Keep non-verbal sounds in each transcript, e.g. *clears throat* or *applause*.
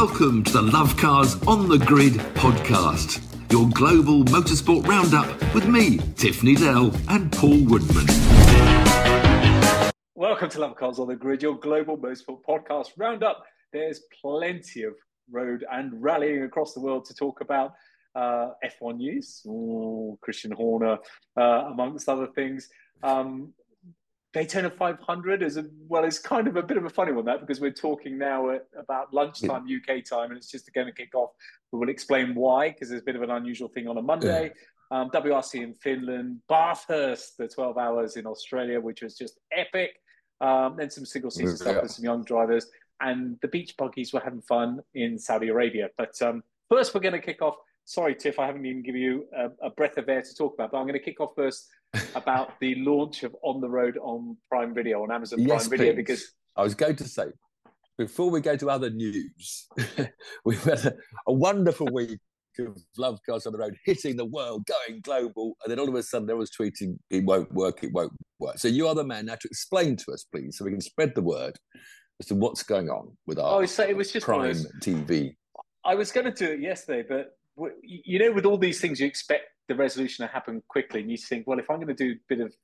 Welcome to the Love Cars on the Grid podcast, your global motorsport roundup with me, Tiff Needell, and Paul Woodman. Welcome to Love Cars on the Grid, your global motorsport podcast roundup. There's plenty of road and rallying across the world to talk about. Uh, F1 news, Ooh, Christian Horner, uh, amongst other things. Um, Daytona 500 is a, well, it's kind of a bit of a funny one that because we're talking now at about lunchtime yeah. UK time and it's just going to kick off. We will explain why because there's a bit of an unusual thing on a Monday. Yeah. Um, WRC in Finland, Bathurst, the 12 hours in Australia, which was just epic. Um, then some single seater yeah. stuff with some young drivers, and the beach buggies were having fun in Saudi Arabia. But um, first, we're going to kick off. Sorry, Tiff, I haven't even given you a, a breath of air to talk about, but I'm going to kick off first about the launch of On the Road on Prime Video on Amazon yes, Prime Video please. because I was going to say before we go to other news, *laughs* we've had a, a, wonderful week of Love Cars on the Road hitting the world, going global, and then all of a sudden everyone's tweeting, "It won't work, it won't work." So you are the man now to explain to us, please, so we can spread the word as to what's going on with oh, our oh, so it was just Prime TV. I was going to do it yesterday, but you know, with all these things, you expect the resolution to happen quickly, and you think, well, if I'm going to do a bit of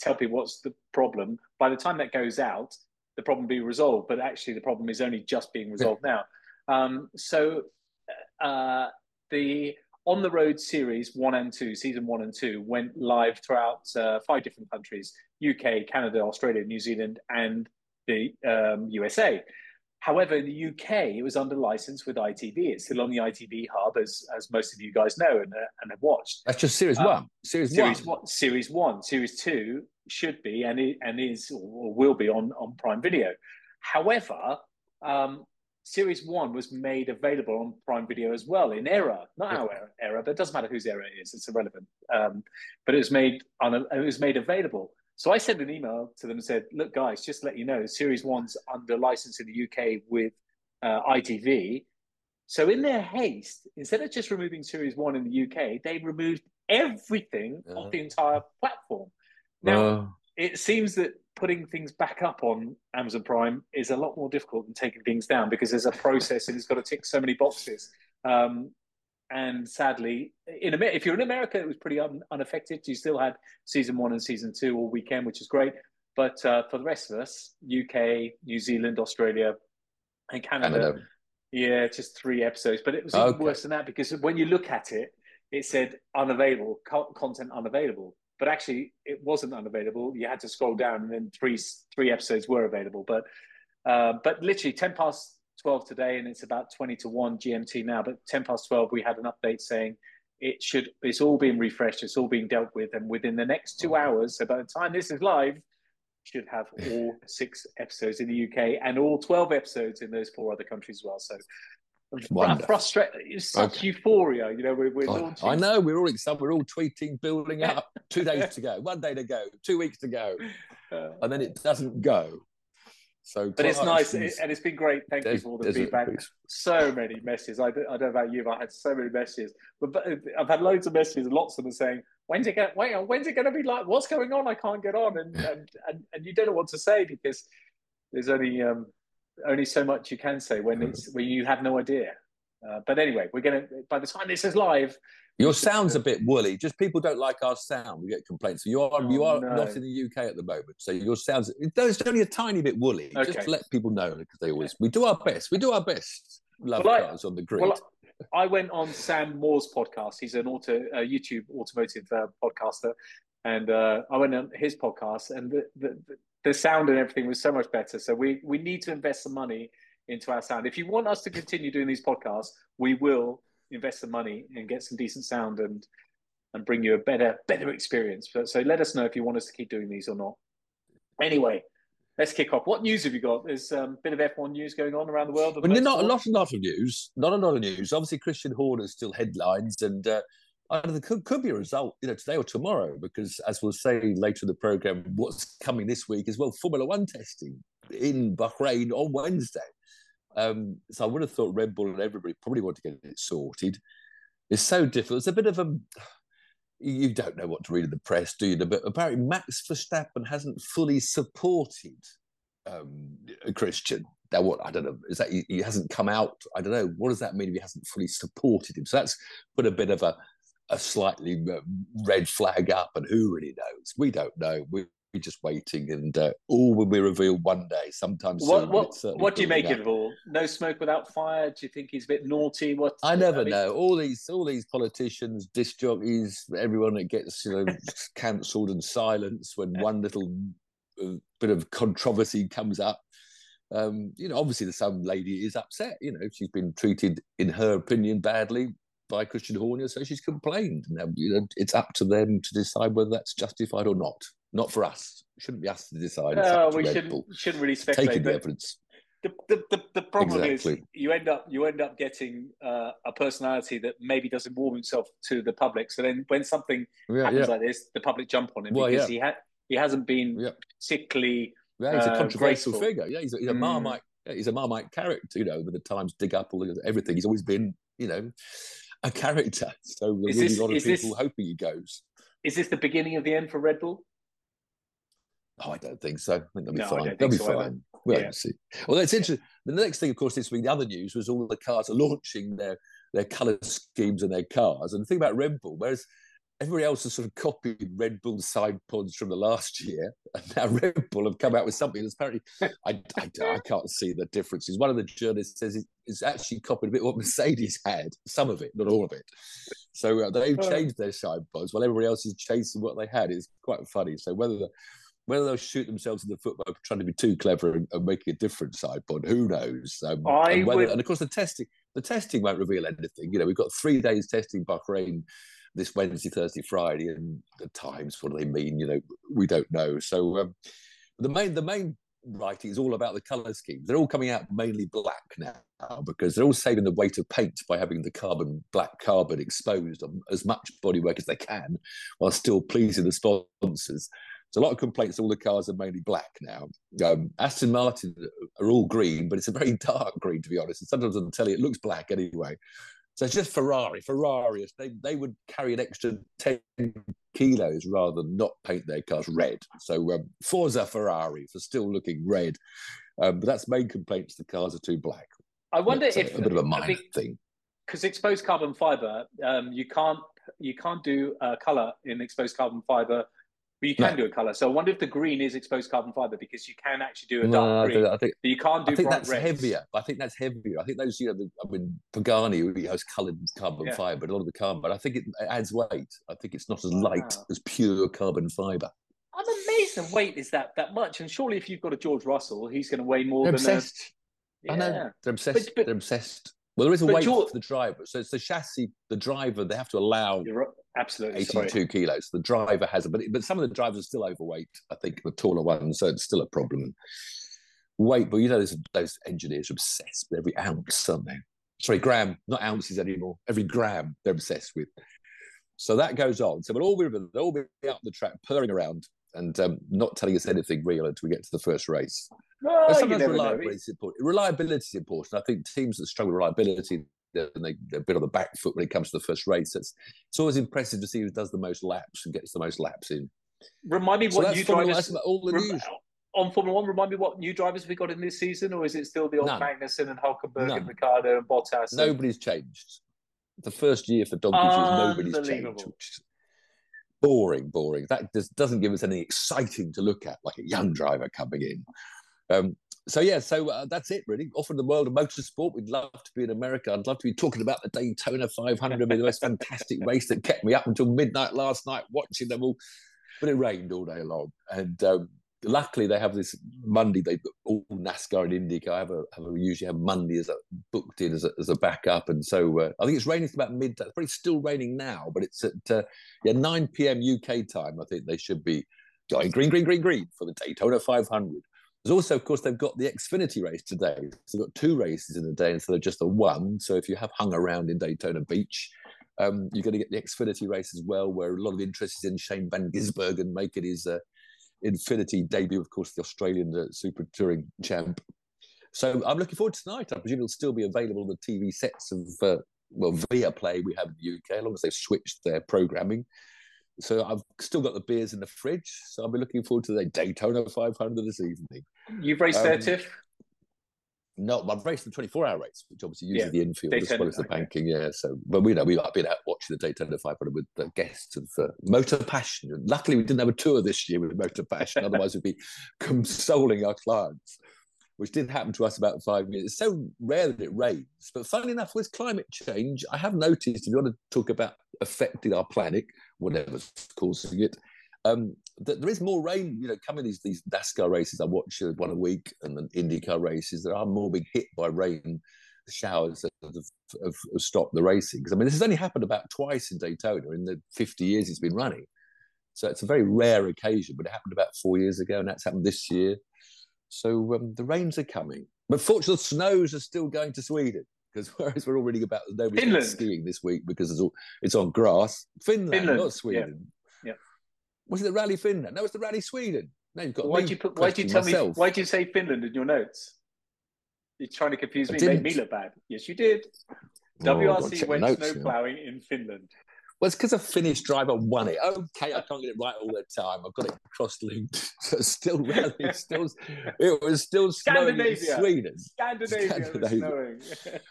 tell people what's the problem, by the time that goes out, the problem will be resolved. But actually, the problem is only just being resolved now. Um, so uh, the on the road series one and two, season one and two, went live throughout uh, five different countries: UK, Canada, Australia, New Zealand, and the um, USA. However, in the UK, it was under license with ITV. It's still on the ITV hub, as as most of you guys know and, uh, and have watched. That's just series um, one. Series, series one. one. Series one. Series two should be and it, and is or will be on on Prime Video. However, um, Series one was made available on Prime Video as well in error, not yeah. our error, but it doesn't matter whose error it is; it's irrelevant. Um, but it was made on a, it was made available. So I sent an email to them and said, look, guys, just to let you know, Series 1's under license in the UK with uh, ITV. So in their haste, instead of just removing Series 1 in the UK, they removed everything uh, off the entire platform. Now, uh, it seems that putting things back up on Amazon Prime is a lot more difficult than taking things down because there's a process and it's got to tick so many boxes. Um, and sadly, in if you're in America, it was pretty un, unaffected. You still had season one and season two all weekend, which is great. But uh, for the rest of us, UK, New Zealand, Australia, and Canada, Canada. yeah, just three episodes. But it was even okay. worse than that because when you look at it, it said unavailable, content unavailable. But actually, it wasn't unavailable. You had to scroll down, and then three three episodes were available. But uh, but literally, ten past 12 today and it's about 20 to 1 GMT now. But 10 past 12, we had an update saying it should, it's all being refreshed, it's all being dealt with. And within the next two hours, so by the time this is live, should have *laughs* all six episodes in the UK and all 12 episodes in those four other countries as well. So frustrating, such okay. euphoria. You know, we're, we're launching. I know we're all excited. We're all tweeting, building *laughs* up. Two days to go, one day to go, two weeks to go, uh, and then it doesn't go. So, but it's nice and it's been great. Thank you for all the feedback. So many messages. I, I don't know about you, but I had so many messages. But, but I've had loads of messages. Lots of them saying, "When's it get? Wait, when's it going to be like? What's going on? I can't get on." And, and and and you don't know what to say because there's only um, only so much you can say when it's when you have no idea. Uh, but anyway, we're gonna. By the time this is live, your sound's a bit woolly. Just people don't like our sound. We get complaints. So you are oh, you are no. not in the UK at the moment. So your sounds it's only a tiny bit woolly. Okay. Just let people know because they always we do our best. We do our best. Love well, cars I, on the grid. Well, I went on Sam Moore's podcast. He's an auto uh, YouTube automotive uh, podcaster, and uh, I went on his podcast, and the, the the sound and everything was so much better. So we we need to invest some money into our sound. If you want us to continue doing these podcasts, we will invest some money and get some decent sound and and bring you a better better experience. So, so let us know if you want us to keep doing these or not. Anyway, let's kick off. What news have you got? There's um, a bit of F1 news going on around the world. Well, not a lot, a lot of news. Not a lot of news. Obviously, Christian Horner is still headlines, and uh, i don't could, could be a result, you know, today or tomorrow, because as we'll say later in the program, what's coming this week is well, Formula One testing in Bahrain on Wednesday. Um, so I would have thought Red Bull and everybody probably want to get it sorted. It's so difficult. It's a bit of a you don't know what to read in the press, do you? But apparently, Max Verstappen hasn't fully supported um, Christian. Now, what I don't know is that he, he, hasn't come out. I don't know what does that mean if he hasn't fully supported him. So that's put a bit of a a slightly uh, red flag up, and who really knows? We don't know. We, just waiting, and uh, all will be revealed one day. Sometimes. What soon, what, what do you make up. of it all? No smoke without fire. Do you think he's a bit naughty? What I never I mean... know. All these all these politicians, disc jockeys, everyone that gets you know cancelled and silenced when one little uh, bit of controversy comes up. Um, you know, obviously, the some lady is upset. You know, she's been treated, in her opinion, badly by Christian Horner, so she's complained. Now, you know, it's up to them to decide whether that's justified or not. Not for us. It shouldn't be us to decide. No, we shouldn't, shouldn't really speculate. Taking the evidence. The, the, the, the problem exactly. is you end up you end up getting uh, a personality that maybe doesn't warm himself to the public. So then when something yeah, happens yeah. like this, the public jump on him well, because yeah. he had he hasn't been particularly. Yeah, he's a uh, controversial graceful. figure. Yeah, he's a, he's a mm. marmite. He's a marmite character. You know, with the Times dig up all everything. He's always been, you know, a character. So there's really a lot of people this, hoping he goes. Is this the beginning of the end for Red Bull? Oh, I don't think so. I think they'll be no, fine. They'll be so fine. We'll yeah. see. Well, that's interesting. The next thing, of course, this week, the other news was all the cars are launching their their colour schemes and their cars. And the thing about Red Bull, whereas everybody else has sort of copied Red Bull side pods from the last year, *laughs* and now Red Bull have come out with something that's apparently I, I, I can't see the differences. One of the journalists says it's actually copied a bit what Mercedes had, some of it, not all of it. So uh, they've oh. changed their side pods while everybody else is chasing what they had. It's quite funny. So whether the whether they'll shoot themselves in the foot by trying to be too clever and, and making a different side pod, who knows? Um, and, whether, would... and, of course, the testing the testing won't reveal anything. You know, we've got three days testing Bahrain this Wednesday, Thursday, Friday, and the times. What do they mean? You know, we don't know. So um, the main the main writing is all about the colour schemes. They're all coming out mainly black now because they're all saving the weight of paint by having the carbon black carbon exposed on as much bodywork as they can, while still pleasing the sponsors. So a lot of complaints. All the cars are mainly black now. Um, Aston Martin are all green, but it's a very *laughs* dark green to be honest. And sometimes on the telly it looks black anyway. So it's just Ferrari. Ferrari, they, they would carry an extra 10 kilos rather than not paint their cars red. So um, Forza Ferrari for still looking red. Um, but that's main complaints the cars are too black. I wonder that's if a, a, bit of a minor big, thing. Because exposed carbon fiber, um, you can't you can't do uh, color in exposed carbon fiber but you can no. do a color. So I wonder if the green is exposed carbon fiber because you can actually do a dark no, green. I think, but you can't do. I think that's reds. heavier. I think that's heavier. I think those, you know, the, I mean, Pagani has coloured carbon yeah. fiber, but a lot of the carbon. But I think it adds weight. I think it's not as light wow. as pure carbon fiber. I'm amazed the weight is that that much. And surely, if you've got a George Russell, he's going to weigh more They're than obsessed. A... Yeah. I know they're obsessed. But, but, They're obsessed. Well, there is a weight George... for the driver. So it's the chassis, the driver. They have to allow. Absolutely, 82 sorry. kilos. The driver has it, but but some of the drivers are still overweight. I think the taller ones, so it's still a problem. Weight, but you know, those those engineers are obsessed with every ounce, aren't they? Sorry, gram, not ounces anymore. Every gram they're obsessed with. So that goes on. So we'll all be they'll all be up the track, purring around, and um, not telling us anything real until we get to the first race. Well, sometimes reliability is important. Reliability is important. I think teams that struggle with reliability, and they, they're a bit on the back foot when it comes to the first race. It's it's always impressive to see who does the most laps and gets the most laps in. Remind me so what new drivers all the news. on Formula One. Remind me what new drivers we got in this season, or is it still the old None. Magnussen and Hulkenberg None. and Ricciardo and Bottas? And... Nobody's changed. The first year for donkeys, nobody's changed. Boring, boring. That just doesn't give us anything exciting to look at, like a young driver coming in. Um, so yeah, so uh, that's it really. Off in the world of motorsport, we'd love to be in America. I'd love to be talking about the Daytona 500, the most fantastic *laughs* race that kept me up until midnight last night watching them all. But it rained all day long, and um, luckily they have this Monday. They all NASCAR and IndyCar have a, have a usually have Monday as a booked in as a, as a backup, and so uh, I think it's raining about midday. It's probably still raining now, but it's at uh, yeah 9 p.m. UK time. I think they should be going green, green, green, green for the Daytona 500. There's also, of course, they've got the Xfinity race today. So they've got two races in a day instead of just the one. So if you have hung around in Daytona Beach, um, you're going to get the Xfinity race as well, where a lot of interest is in Shane Van Gisbergen making his uh, Xfinity debut, of course, the Australian uh, Super Touring champ. So I'm looking forward to tonight. I presume it'll still be available on the TV sets of, uh, well, Viaplay we have in the UK, as long as they've switched their programming. So I've still got the beers in the fridge. So I'll be looking forward to the Daytona 500 this evening. You've raced um, there, Tiff? No, I've raced the 24 hour race, which obviously uses yeah. the infield Daytona, as well as the banking. Yeah. So, but we know we, have been out watching the Daytona 500 with the guests of uh, Motor Passion. luckily, we didn't have a tour this year with Motor Passion. Otherwise, we'd be *laughs* consoling our clients, which did happen to us about five years. It's so rare that it rains. But funnily enough, with climate change, I have noticed if you want to talk about affecting our planet, whatever's causing it, um, there is more rain, you know, coming these these NASCAR races. I watch uh, one a week, and then IndyCar races. There are more being hit by rain showers that have, have, have stopped the racing. I mean, this has only happened about twice in Daytona in the 50 years it's been running. So it's a very rare occasion, but it happened about four years ago, and that's happened this year. So um, the rains are coming, but fortunately, the snows are still going to Sweden because *laughs* whereas we're all reading about nobody's skiing this week because it's all it's on grass. Finland, Finland. not Sweden. Yeah. Was it the Rally Finland? No, it's the Rally Sweden. No, you've got. Why did you put? Why did you tell myself. me? Why did you say Finland in your notes? You're trying to confuse me. Made me look bad. Yes, you did. Oh, WRC went notes, snow plowing in Finland. Well, it's because a Finnish driver won it. Okay, I can't get it right all the time. I've got it cross-linked. So *laughs* still rally, *laughs* still it was still snowing in Sweden. Scandinavia, Scandinavia. snowing.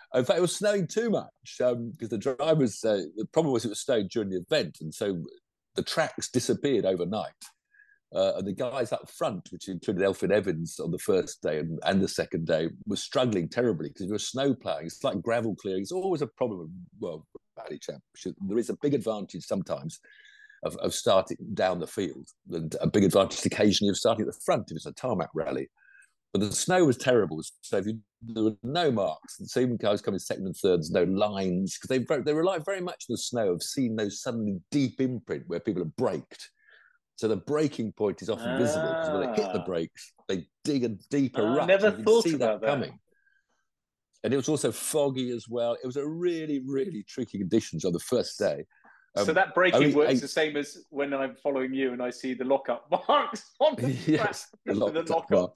*laughs* in fact, it was snowing too much because um, the drivers. Uh, the problem was it was snowing during the event, and so the tracks disappeared overnight. Uh, and the guys up front, which included Elfyn Evans on the first day and, and the second day, were struggling terribly because there was snow plowing. It's like gravel clearing. It's always a problem. Well, rally championship. There is a big advantage sometimes of, of starting down the field, and a big advantage occasionally of starting at the front if it's a tarmac rally. But the snow was terrible. So if you, there were no marks, the same guys coming second and third, there's no lines because they they rely very much on the snow of seeing those suddenly deep imprint where people have braked. So the braking point is often ah. visible because when they hit the ah. brakes, they dig a deeper ah, rut. I never thought see about coming. And it was also foggy as well. It was a really, really tricky conditions on the first day. Um, so that braking works eight... the same as when I'm following you and I see the lockup *laughs* marks on the *laughs* yes, the, *laughs* the lockup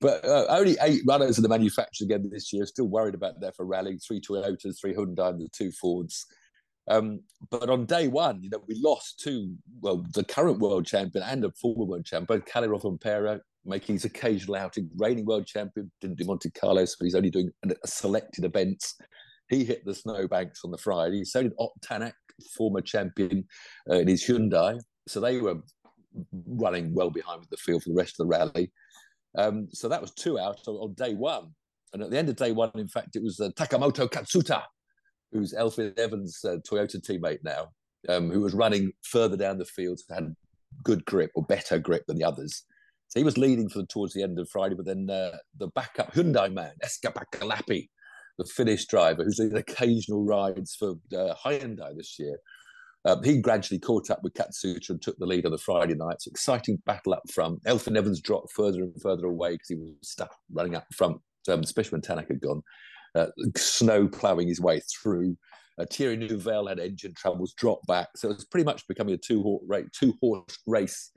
But uh, only eight runners in the manufacturers again this year. Still worried about that for rallying. Three Toyotas, three Hyundai, and the two Fords. Um, but on day one, you know, we lost two, well, the current world champion and a former world champion, both and Rovanperä making his occasional outing, reigning world champion, didn't do Monte Carlo, so he's only doing selected events. He hit the snowbanks on the Friday. So did Ott Tänak, former champion uh, in his Hyundai. So they were running well behind with the field for the rest of the rally. Um, so that was two out on, on, day one. And at the end of day one, in fact, it was uh, Takamoto Katsuta, who's Elfyn Evans' uh, Toyota teammate now, um, who was running further down the field, had good grip or better grip than the others. So he was leading for the, towards the end of Friday, but then uh, the backup Hyundai man, Päkälä, the Finnish driver who's doing occasional rides for uh, Hyundai this year. Um, he gradually caught up with Katsuta and took the lead on the Friday night. It's exciting battle up front. Elfyn Evans dropped further and further away because he was stuck running up front, um, especially when Tänak had gone. Uh, snow ploughing his way through. Uh, Thierry Neuville had engine troubles, dropped back. So it was pretty much becoming a two horse race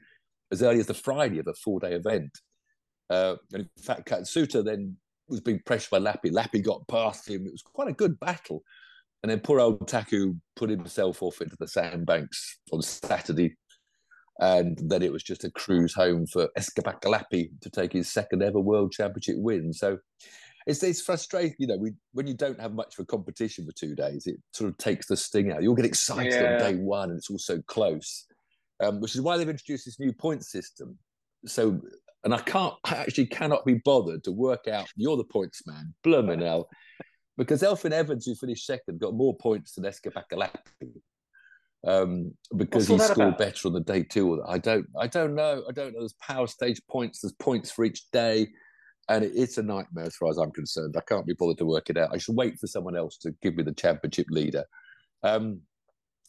as early as the Friday of a four day event. Uh, and in fact, Katsuta then was being pressured by Lappi. Lappi got past him. It was quite a good battle. And then poor old Taku put himself off into the sandbanks on Saturday. And then it was just a cruise home for Päkälä to take his second ever world championship win. So it's, it's frustrating, you know, we, when you don't have much of a competition for two days, it sort of takes the sting out. You'll get excited yeah. on day one and it's all so close, um, which is why they've introduced this new point system. So and I can't, I actually cannot be bothered to work out. You're the points man, blooming hell, because Elfyn Evans, who finished second, got more points than Esko Päkälä, um, because he scored about? better on the day two. I don't, I don't know. I don't know. There's power stage points. There's points for each day, and it, it's a nightmare as far as I'm concerned. I can't be bothered to work it out. I should wait for someone else to give me the championship leader. Um,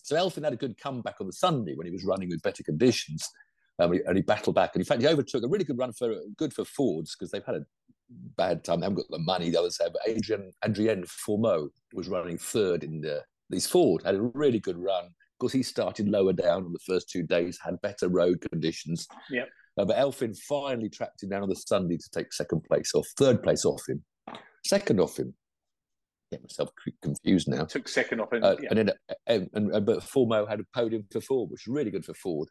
so Elfyn had a good comeback on the Sunday when he was running with better conditions um, and, he, battled back. And in fact, he overtook a really good run for good for Fords because they've had a bad time. They haven't got the money the others have. But Adrian Adrien Fourmaux was running third in the, these Ford had a really good run. Of course, he started lower down on the first two days, had better road conditions. Yeah. Uh, but Elfyn finally tracked him down on the Sunday to take second place off, third place off him, second off him. Get myself confused now. Took second off him, uh, yeah. and then uh, and, and, and, but Fourmaux had a podium for Ford, which was really good for Ford.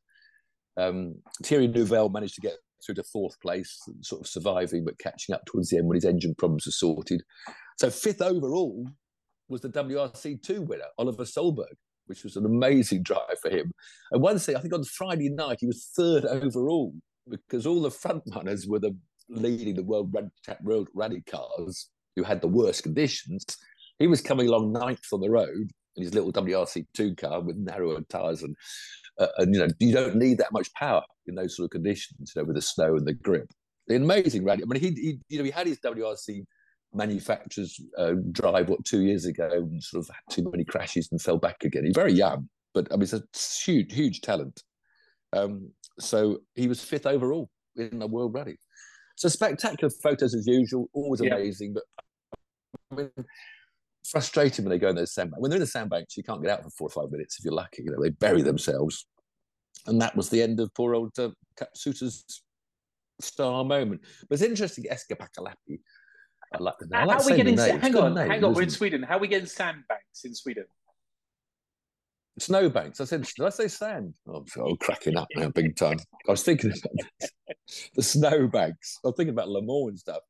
Um, Thierry Neuville managed to get through to fourth place, sort of surviving but catching up towards the end when his engine problems were sorted. So fifth overall was the WRC2 winner, Oliver Solberg, which was an amazing drive for him. And one thing, I think on Friday night, he was third overall because all the front runners were the leading the World, World Rally cars who had the worst conditions. He was coming along ninth on the road in his little WRC2 car with narrower tyres and uh, and you know you don't need that much power in those sort of conditions, you know, with the snow and the grip. An amazing rally. I mean, he, he you know he had his WRC manufacturers uh, drive what two years ago and sort of had too many crashes and fell back again. He's very young, but I mean, he's a huge huge talent. Um, so he was fifth overall in the World Rally. So spectacular photos as usual, always yeah. amazing. But mean, frustrating when they go in those sandbanks. When they're in the sandbanks, you can't get out for four or five minutes if you're lucky. You know, they bury themselves. And that was the end of poor old uh, star moment. But it's interesting, Esko Pakalappi. I like the name. How are we getting? Hang on, name, hang on. We're in Sweden. How are we getting sandbanks in Sweden? Snowbanks. I said, did I say sand? Oh, I'm cracking up now, big time. I was thinking about *laughs* the snowbanks. I was thinking about Le Mans and stuff.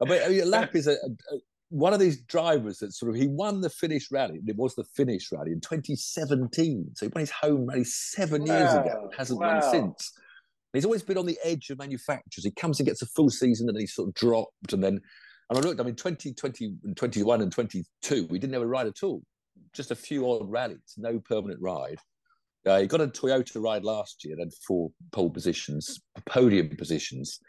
I mean, I mean lap is a, a, one of these drivers that sort of he won the Finnish rally. It was the Finnish rally in 2017. So he won his home rally seven wow. years ago. Hasn't wow. won since. He's always been on the edge of manufacturers. He comes and gets a full season and then he's sort of dropped. And then, and I looked, I mean, 2020 and 21 and 22, we didn't have a ride at all. Just a few odd rallies, no permanent ride. Uh, he got a Toyota ride last year, and had four pole positions, podium positions.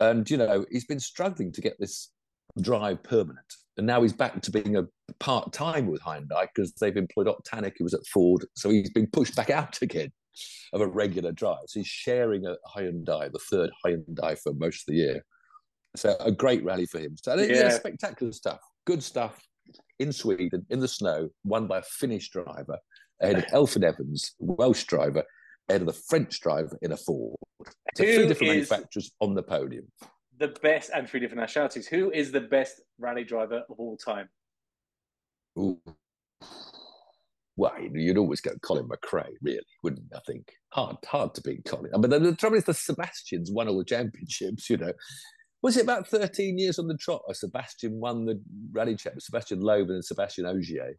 And, you know, he's been struggling to get this drive permanent. And now he's back to being a part time with Hyundai because they've employed Ott Tänak, who was at Ford. So he's been pushed back out *laughs* again of a regular drive. So he's sharing a Hyundai, the third Hyundai for most of the year. So a great rally for him. So yeah. spectacular stuff, good stuff in Sweden in the snow, won by a Finnish driver ahead of *laughs* Elfyn Evans, Welsh driver, ahead of the French driver in a Ford. So three different is, manufacturers on the podium the best and three different nationalities. Who is the best rally driver of all time? Ooh. Well, you'd always go Colin McRae, really, wouldn't? I think hard, hard to beat Colin. Mean, the, the trouble is the Sebastians won all the championships. You know, was it about thirteen years on the trot? Sebastian won the rally championship. Sebastian Loeb and Sebastian Ogier.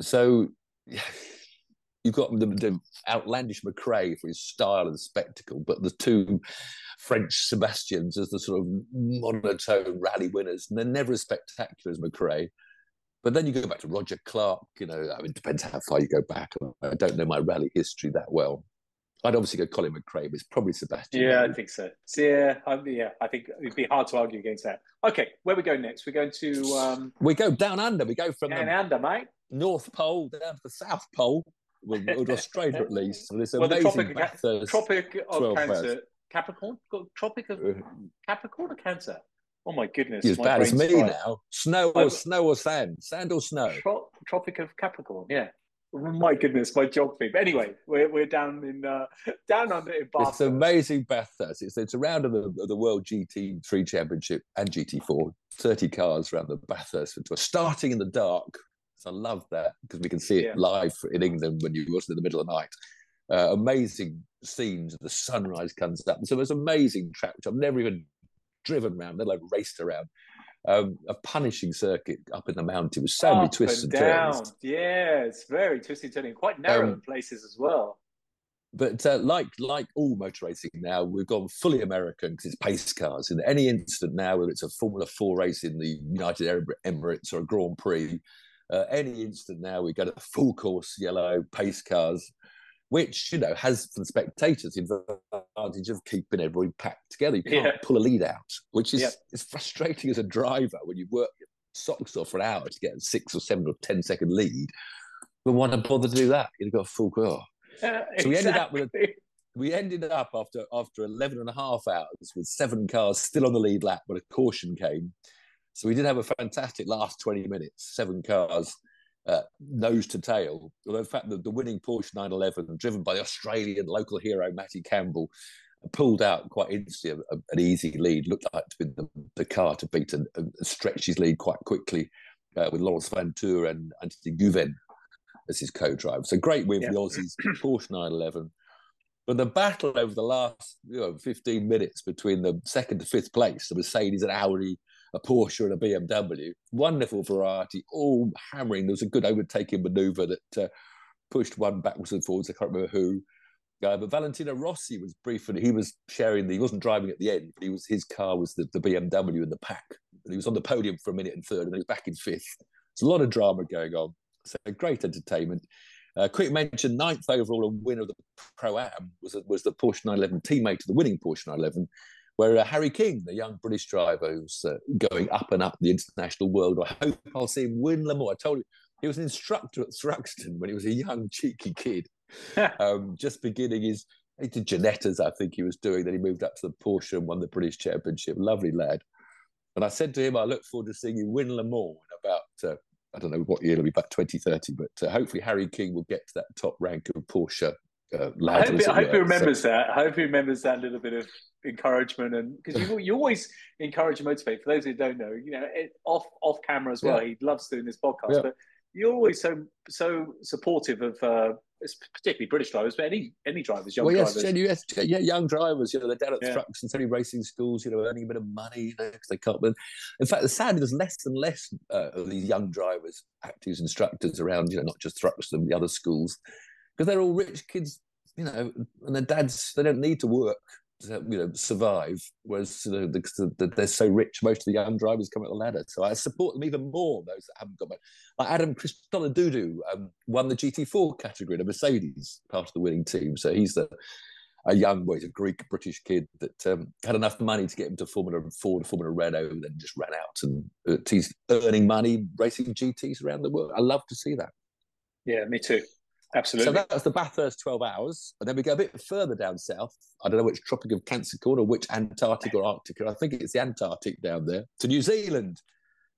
So *laughs* you've got the, the, outlandish McRae for his style and spectacle, but the two French Sebastians as the sort of monotone rally winners, and they're never as spectacular as McRae. But then you go back to Roger Clark, you know, I mean, it depends how far you go back. I don't know my rally history that well. I'd obviously go Colin McRae, but it's probably Sebastian. Yeah, I think so. so yeah, I, yeah, I think it'd be hard to argue against that. Okay, where we go next? We're going to. Um... We go down under. We go from down the under, mate. North Pole down to the South Pole Australia at least. So this well, amazing the Tropic, of, tropic of Cancer, Capricorn, got Tropic of uh, Capricorn or Cancer. Oh my goodness! As bad as me fried. now. Snow or snow or sand, sand or snow. Tro- Tropic of Capricorn. Yeah. My goodness, my geography. But anyway, we're, we're down in uh, down under in Bathurst. It's amazing Bathurst. It's it's around the the World GT3 Championship and GT4. Thirty cars around the Bathurst. Starting in the dark I love that because we can see it yeah. live in England when you watch it in the middle of the night. Uh, amazing scenes. The sunrise comes up. So it's amazing track, which I've never even driven around, let alone like raced around. Um, a punishing circuit up in the mountain with so many twists and, and turns. Yeah, it's very twisty turning, quite narrow um, places as well. But uh, like like all motor racing now, we've gone fully American because it's pace cars. In any instant now, whether it's a Formula Four race in the United Arab Emirates or a Grand Prix, uh, any instant now, we go to full course yellow pace cars, which you know has for the spectators the advantage of keeping everybody packed together. You can't yeah. pull a lead out, which is yeah. it's frustrating as a driver when you work your socks off for an hour to get a six or seven or ten second lead. But why not bother to do that? You've got a full car. Uh, so we ended up with a, we ended up after after 11 and a half hours with seven cars still on the lead lap when a caution came so we did have a fantastic last 20 minutes, seven cars, uh, nose to tail. Although, in fact, the, the winning Porsche 911, driven by the Australian local hero Matty Campbell, pulled out quite instantly a, a, an easy lead. Looked like to be the, the car to beat and, and stretch his lead quite quickly uh, with Laurens Vanthoor and Anthony Guven as his co-driver. So great win yeah. for the Aussies, *clears throat* Porsche 911. But the battle over the last you know 15 minutes between the second to fifth place, the Mercedes, and Audi, a Porsche, and a BMW, wonderful variety, all hammering. There was a good overtaking manoeuvre that uh, pushed one backwards and forwards. I can't remember who. Uh, but Valentino Rossi was briefly, he was sharing the, he wasn't driving at the end, but he was his car was the, the BMW in the pack. And he was on the podium for a minute and third, and then back in fifth. There's a lot of drama going on. So great entertainment. Uh, quick mention: ninth overall and winner of the Pro Am was was the Porsche 911 teammate of the winning Porsche 911, where uh, Harry King, the young British driver who's uh, going up and up the international world. I hope I'll see him win Le Mans. I told you he was an instructor at Thruxton when he was a young cheeky kid, *laughs* um, just beginning his. He did Ginettas, I think he was doing. Then he moved up to the Porsche and won the British Championship. Lovely lad. And I said to him, I look forward to seeing you win Le Mans in about uh, I don't know what year it'll be back 2030, but uh, hopefully Harry King will get to that top rank of Porsche. Uh, I hope, he, I hope he remembers so, that. I hope he remembers that little bit of encouragement, and because you, you always encourage and motivate. For those who don't know, you know, it, off off camera as well. Yeah. He loves doing this podcast, yeah. but you're always so so supportive of uh, particularly British drivers, but any any drivers, young well, yes, drivers. Yes, yeah, young drivers. You know, they're down at yeah. trucks and so racing schools. You know, earning a bit of money you know, because they can't. But in fact, sadly, there's less and less uh, of these young drivers, actors, instructors around. You know, not just Thruxton, the other schools, because they're all rich kids. You know, and their dads they don't need to work to you know survive whereas you know, the, the, they're so rich most of the young drivers come up the ladder so i support them even more those that haven't got much like adam christodoulou um, won the gt4 category in a mercedes part of the winning team so he's the a young boy, he's a Greek British kid that um, had enough money to get him to Formula Four to Formula Renault, and then just ran out and uh, he's earning money racing GTs around the world. I love to see that. Yeah, me too. Absolutely. So that's the Bathurst 12 hours. And then we go a bit further down south. I don't know which Tropic of Capricorn or which Antarctic or Arctic. I think it's the Antarctic down there to New Zealand.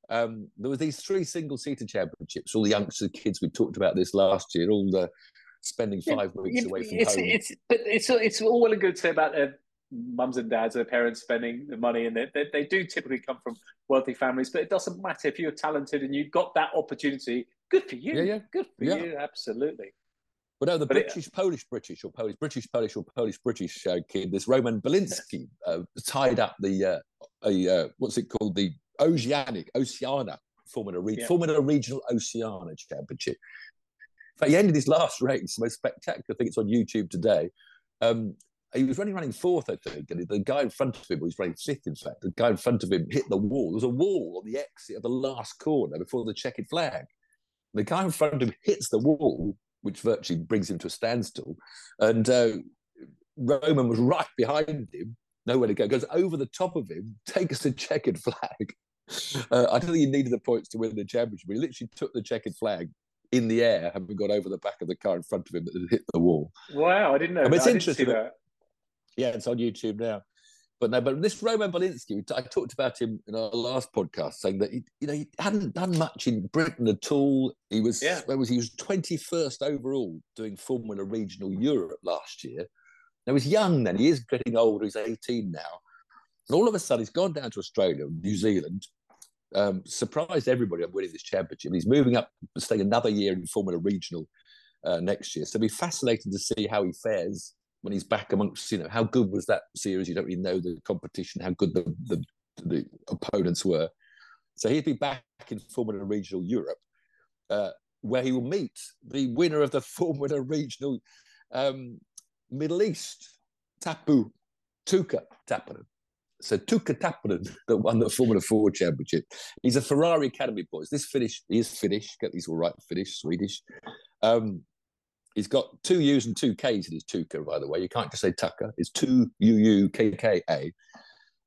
Um, there was these three single-seater championships. All the youngsters, kids, we talked about this last year. All the spending five weeks away from it's, home. It's, it's, it's all well and good to say about their mums and dads, their parents spending the money, and they, they, they do typically come from wealthy families. But it doesn't matter if you're talented and you've got that opportunity. Good for you. Yeah, yeah. Good for yeah. you. Absolutely. But no, the but British, it, Polish, British, or Polish, British, Polish, or Polish, British uh, kid, this Roman Bilinski, uh, tied up the uh, a uh, what's it called, the Oceanic Oceana Formula Re- yeah. Formula Regional Oceana Championship. In fact, he ended his last race, the most spectacular. I think it's on YouTube today. Um, he was running running fourth, I think, and the guy in front of him was running fifth. In fact, the guy in front of him hit the wall. There was a wall on the exit of the last corner before the checkered flag. The guy in front of him hits the wall which virtually brings him to a standstill. And uh, Roman was right behind him, nowhere to go, goes over the top of him, *laughs* takes the checkered flag. Uh, I don't think he needed the points to win the championship, but he literally took the checkered flag in the air, having got over the back of the car in front of him that had hit the wall. Wow, I didn't know. I mean, it's interesting. That. Yeah, it's on YouTube now. But no, but this Roman Bilinski, I talked about him in our last podcast, saying that he, you know, he hadn't done much in Britain at all. He was, yeah. where was he? he was twenty first overall doing Formula Regional Europe last year. Now he's young then; he is getting older. He's eighteen now, and all of a sudden he's gone down to Australia, New Zealand, um, surprised everybody on winning this championship. He's moving up, staying another year in Formula Regional uh, next year. So it'll be fascinating to see how he fares when he's back amongst, you know, how good was that series? You don't really know the competition, how good the, the, the opponents were. So he'd be back in Formula Regional Europe, uh, where he will meet the winner of the *laughs* Formula Regional um, Middle East, Tapu, Tuukka Taponen. So Tuukka Taponen *laughs* that won the Formula Four Championship. He's a Ferrari Academy boy. This Finnish, he is Finnish. Get these all right, Finnish, Swedish. Um, He's got two U's and two K's in his Tuukka, by the way. You can't just say Tucker. It's two U U K K A.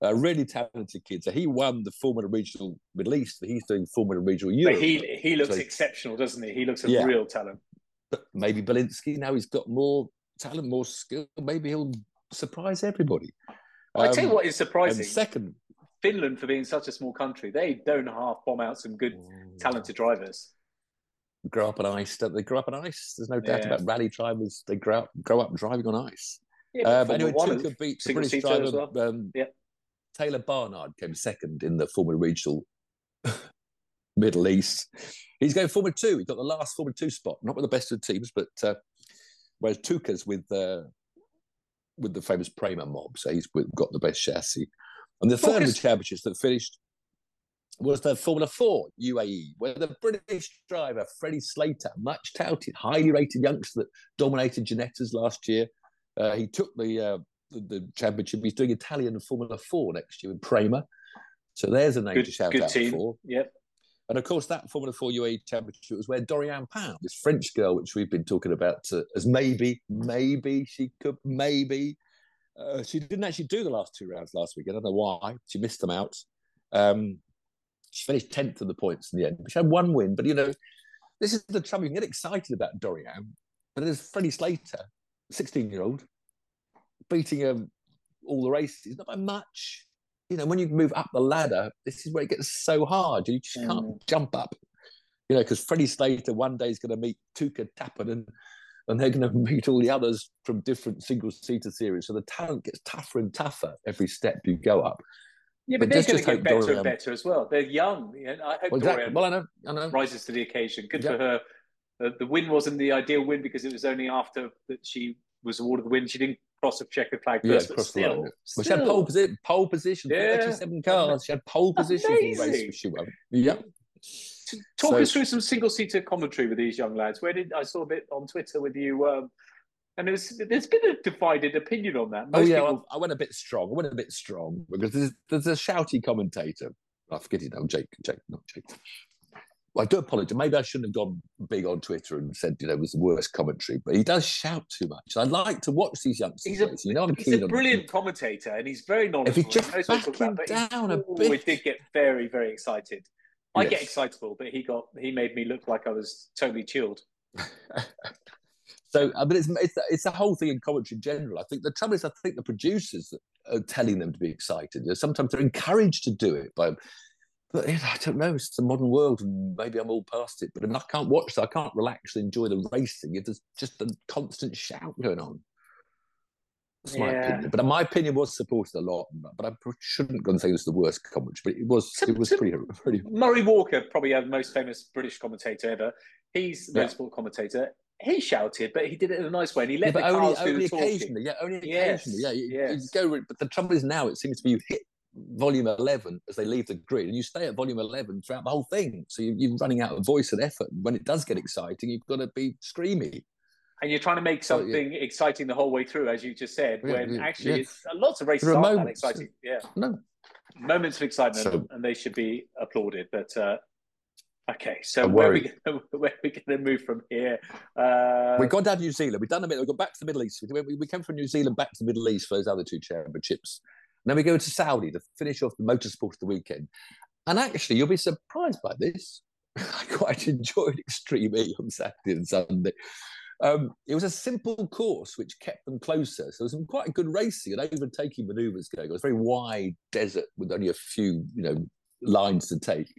A really talented kid. So he won the Formula Regional Middle East. He's doing Formula Regional Europe. But he he looks so, exceptional, doesn't he? He looks a yeah. real talent. But maybe Bilinski now he's got more talent, more skill. Maybe he'll surprise everybody. I tell you um, what is surprising. Second, Finland for being such a small country, they don't half bomb out some good, talented drivers grow up on ice. Don't they grow up on ice? There's no doubt yeah. about rally drivers. They grow up, grow up driving on ice. Yeah, uh, but anyway, Tuukka beat the British driver. Well. Um, yeah. Taylor Barnard came second in the Formula Regional *laughs* Middle East. He's going Formula Two. He got the last Formula Two spot, not with the best of the teams, but uh, whereas Tuukka's with uh, with the famous Prema mob, so he's got the best chassis. And the third of the championships that finished was the Formula Four UAE, where the British driver Freddie Slater, much touted, highly rated youngster that dominated Ginettas last year, uh, he took the, uh, the, the championship. He's doing Italian Formula Four next year in Prema. So there's a name good, to shout out team. for. Yep. And of course, that Formula 4 UAE championship was where Doriane Pound, this French girl, which we've been talking about uh, as maybe, maybe she could, maybe. Uh, she didn't actually do the last two rounds last week. I don't know why. She missed them out. Um, she finished 10th of the points in the end. She had one win, but you know, this is the trouble. You can get excited about Doriane, but there's Freddie Slater, 16 year old, beating um, all the races, not by much you know, when you move up the ladder, this is where it gets so hard. You just can't mm. jump up. You know, because Freddie Slater one day is going to meet Tuukka Taponen and and they're going *laughs* to meet all the others from different single seater series. So the talent gets tougher and tougher every step you go up. Yeah, but, but they're going to get better Doriane... and better as well. They're young. I hope well, exactly. well, I know, I know. rises to the occasion. Good yeah. for her. Uh, the win wasn't the ideal win because it was only after that she was awarded the win. She didn't cross a checkered flag first, yeah, but still, still. Well, she had pole position, pole position, yeah. 37 cars. She had pole position for the race, she won. Yep. Talk so, us through some single seater commentary with these young lads. Where did I saw a bit on Twitter with you? Um, and there's there's been a divided opinion on that. Oh, Most oh yeah, people... I, I went a bit strong. I went a bit strong because there's, there's a shouty commentator. I forget his name, Jake. Jake, not Jake. I do apologize. Maybe I shouldn't have gone big on Twitter and said, you know, it was the worst commentary, but he does shout too much. I like to watch these youngsters. He's a, you know, I'm he's a brilliant commentator and he's very knowledgeable. If he just back him about, down a bit. We did get very, very excited. I yes. get excitable, but he got he made me look like I was totally chilled. *laughs* so, uh, I mean, it's, it's it's the whole thing in commentary in general. I think the trouble is, I think the producers are telling them to be excited. You know, sometimes they're encouraged to do it by but I don't know. It's the modern world, and maybe I'm all past it. But I, mean, I can't watch. I can't relax and enjoy the racing if there's just a constant shout going on. That's yeah. my opinion. But my opinion was supported a lot. But I shouldn't go and say it was the worst commentary. But it was. it was pretty. Pretty. Murray Walker, probably the most famous British commentator ever. He's the yeah. sport commentator. He shouted, but he did it in a nice way, and he let yeah, the only, cars only do the occasionally. Yeah, only yes. occasionally. Yeah, you, yes. you go. But the trouble is now, it seems to be you hit volume 11 as they leave the grid and you stay at volume 11 throughout the whole thing so you, are running out of voice and effort when it does get exciting you've got to be screamy and you're trying to make something so, yeah. exciting the whole way through as you just said yeah, when actually it's lots of races aren't that exciting yeah no moments of excitement so, and they should be applauded but uh Okay, so *laughs* where are, we gonna, where are we going to move from here? Uh, we got down to New Zealand. We've done a bit. We got back to the Middle East. We, we came from New Zealand back to the Middle East for those other two championships. And then we go to Saudi to finish off the motorsport of the weekend. And actually, you'll be surprised by this. *laughs* I quite enjoyed *laughs* Extreme E on Saturday and Sunday. Um, it was a simple course which kept them closer. So there was some quite good racing and overtaking manoeuvres going. It was a very wide desert with only a few, you know, lines to take.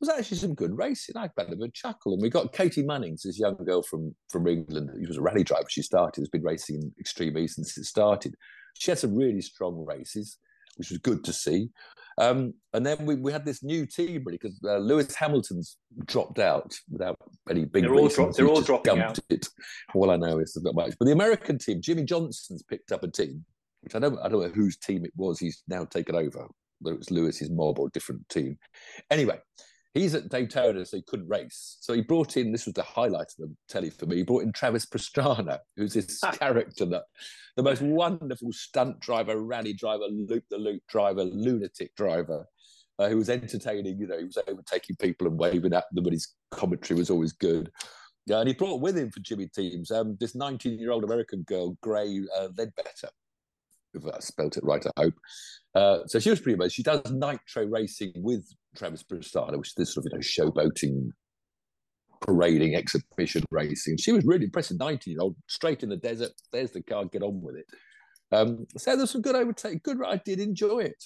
Was actually some good racing. I had a a chuckle. And we got Katie Munnings, this young girl from, from England. She was a rally driver. She started, has been racing in Extreme E since it started. She had some really strong races, which was good to see. Um, and then we, we had this new team really because uh, Lewis Hamilton's dropped out without any big. They're all, dro- they're all dropping out. It. All I know is not much. But the American team, Jimmie Johnson's picked up a team, which I don't I don't know whose team it was. He's now taken over, whether it's Lewis's mob or a different team. Anyway, he's at Daytona, so he couldn't race. So he brought in, this was the highlight of the telly for me, he brought in Travis Pastrana, who's this *laughs* character that the most wonderful stunt driver, rally driver, loop the loop driver, lunatic driver, uh, who was entertaining, you know, he was overtaking people and waving at them, but his commentary was always good. Yeah, and he brought with him for Jimmy teams um, this 19 year old American girl, Gray uh, Leadbetter, if I spelt it right, I hope. Uh, so she was pretty much, She does nitro racing with Travis Pastrana, which is this sort of you know showboating, parading, exhibition racing. She was really impressive. Nineteen year old, straight in the desert. There's the car. Get on with it. Um, so there's some good overtake. Good. I did enjoy it,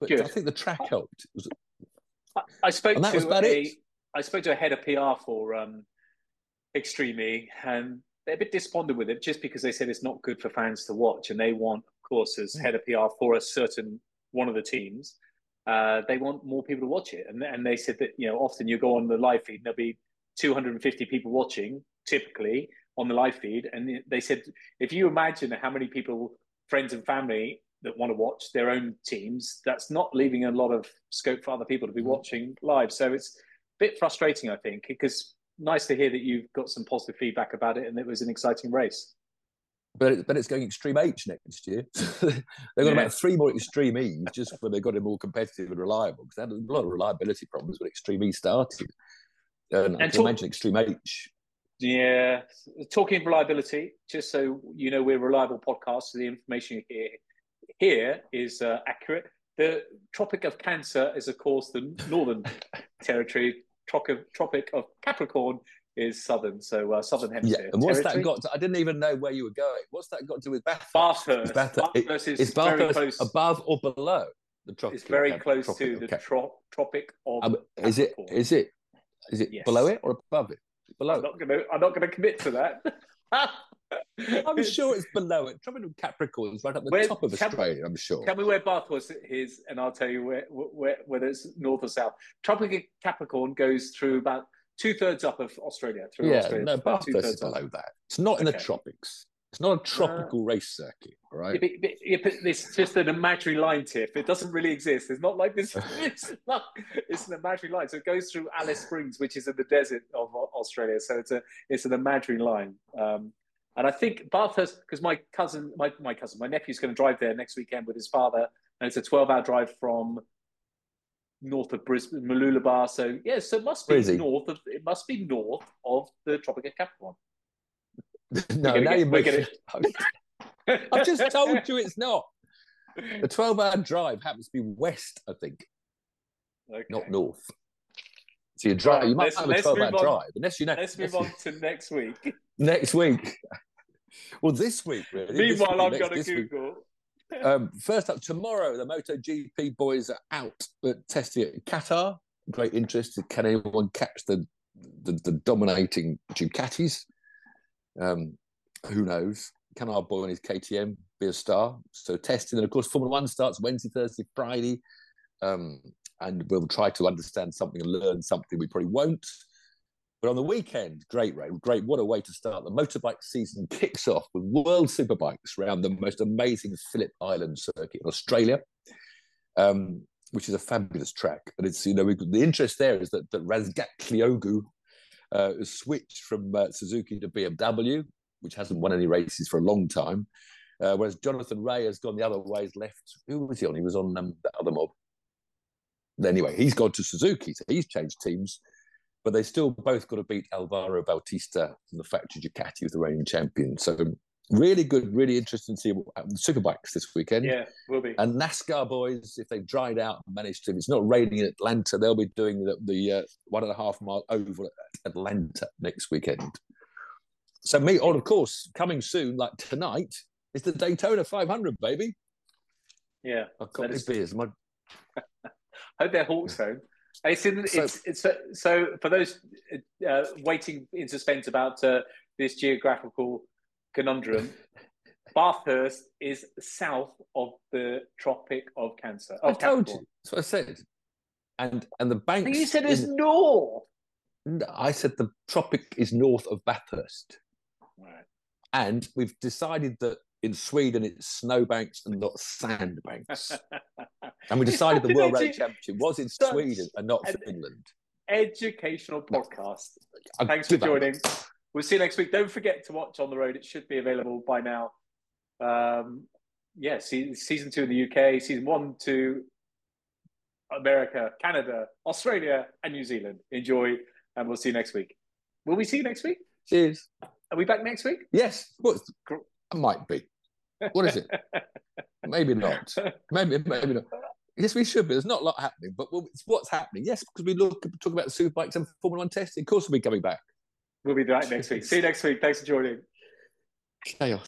but good. I think the track helped. Was, I, I, spoke to a, it. I spoke to a head of PR for um, Extreme E, and they're a bit despondent with it just because they said it's not good for fans to watch, and they want, of course, as head of PR for a certain one of the teams, uh, they want more people to watch it. And, and they said that, you know, often you go on the live feed and there'll be 250 people watching typically, on the live feed, and they said if you imagine how many people, friends and family, that want to watch their own teams, that's not leaving a lot of scope for other people to be mm-hmm. watching live. So it's a bit frustrating, I think, because nice to hear that you've got some positive feedback about it and it was an exciting race. But, it, but it's going Extreme H next year. *laughs* they've got yeah. about three more Extreme E's just when they've got it more competitive and reliable because they had a lot of reliability problems when Extreme E started. And, and I can talk- mention Extreme H. Yeah, talking reliability, just so you know, we're a reliable podcast, so the information here here is uh, accurate. The Tropic of Cancer is, of course, the northern territory. Tropic, Tropic of Capricorn is southern, so uh, southern hemisphere. Yeah, and what's territory. that got? To, I didn't even know where you were going. What's that got to do with Bathurst? Bathurst. Bathurst, Bathurst is, is Bathurst very close. above or below the tropic? It's very close to the tro- Tropic of. Um, is it? Is it? Is it yes. below it or above it? Below. I'm not going to. I'm not going to commit to that. *laughs* I'm sure *laughs* it's below it. Tropic of Capricorn is right up the where, top of Australia. I'm sure. Tell me where Bath was his, and I'll tell you where, where whether it's north or south. Tropic of Capricorn goes through about two thirds up of Australia. Through yeah, Australia, no, Bath is below up. that. It's not in okay. the tropics. It's not a tropical uh, race circuit, right? Yeah, but, yeah, but it's just an imaginary line tip. It doesn't really exist. It's not like this. *laughs* it's, not, it's an imaginary line. So it goes through Alice Springs, which is in the desert of Australia. So it's a it's an imaginary line. Um, and I think Bathurst, because my cousin, my, my cousin, my nephew's going to drive there next weekend with his father, and it's a 12 hour drive from north of Brisbane, Mooloolaba. So, yeah, so it must be north of, it must be north of the Tropic of Capricorn. *laughs* no, now you're making *laughs* it. *laughs* I've just told you it's not. The 12 hour drive happens to be west, I think, okay. not north. So you drive, right, you might have a 12 hour drive, unless you know. Let's move on to next week. Next week. Well, this week, really. Meanwhile, I'm going to Google. Um, first up, tomorrow, the MotoGP boys are out at testing at Qatar. Great interest. Can anyone catch the the, the dominating Ducatis? Um, who knows? Can our boy and his KTM be a star? So testing, and of course, Formula One starts Wednesday, Thursday, Friday, um, and we'll try to understand something and learn something we probably won't. But on the weekend, great, Ray, great. What a way to start. The motorbike season kicks off with World Superbikes around the most amazing Phillip Island circuit in Australia, um, which is a fabulous track. And it's, you know, the interest there is that, that Razgat Kyogu uh, switched from uh, Suzuki to BMW, which hasn't won any races for a long time. Uh, whereas Jonathan Rea has gone the other way, has left. Who was he on? He was on um, the other mob. Anyway, he's gone to Suzuki, so he's changed teams but they still both got to beat Alvaro Bautista from the factory Ducati, who's the reigning champion. So really good, really interesting to see what the superbikes this weekend. Yeah, will be. And NASCAR boys, if they've dried out and managed to, if it's not raining in Atlanta, they'll be doing the, the uh, one and a half mile oval at Atlanta next weekend. So me, oh, of course, coming soon, like tonight, is the Daytona 500, baby. Yeah, I've got my beers. My... *laughs* hope they're Hawks home. It's, in, so, it's, it's, so for those uh, waiting in suspense about uh, this geographical conundrum, *laughs* Bathurst is south of the Tropic of Cancer. Of I told you. That's what I said. And and the banks. you said it's in, north. I said the tropic is north of Bathurst. Right. And we've decided that in Sweden it's snowbanks and not sandbanks. *laughs* and we decided the World Rally Championship was in Sweden and not Finland. Educational podcast. No. Thanks for joining. We'll see you next week. Don't forget to watch On the Road. It should be available by now. Um, yeah, season two in the UK, season one to America, Canada, Australia, and New Zealand. Enjoy, and we'll see you next week. Will we see you next week? Cheers. Are we back next week? Yes. Might be. What is it? *laughs* maybe not. Maybe maybe not. Yes, we should be. There's not a lot happening, but it's what's happening. Yes, because we look talk about the superbikes and Formula One testing. Of course, we'll be coming back. We'll be back next week. See you next week. Thanks for joining. Chaos.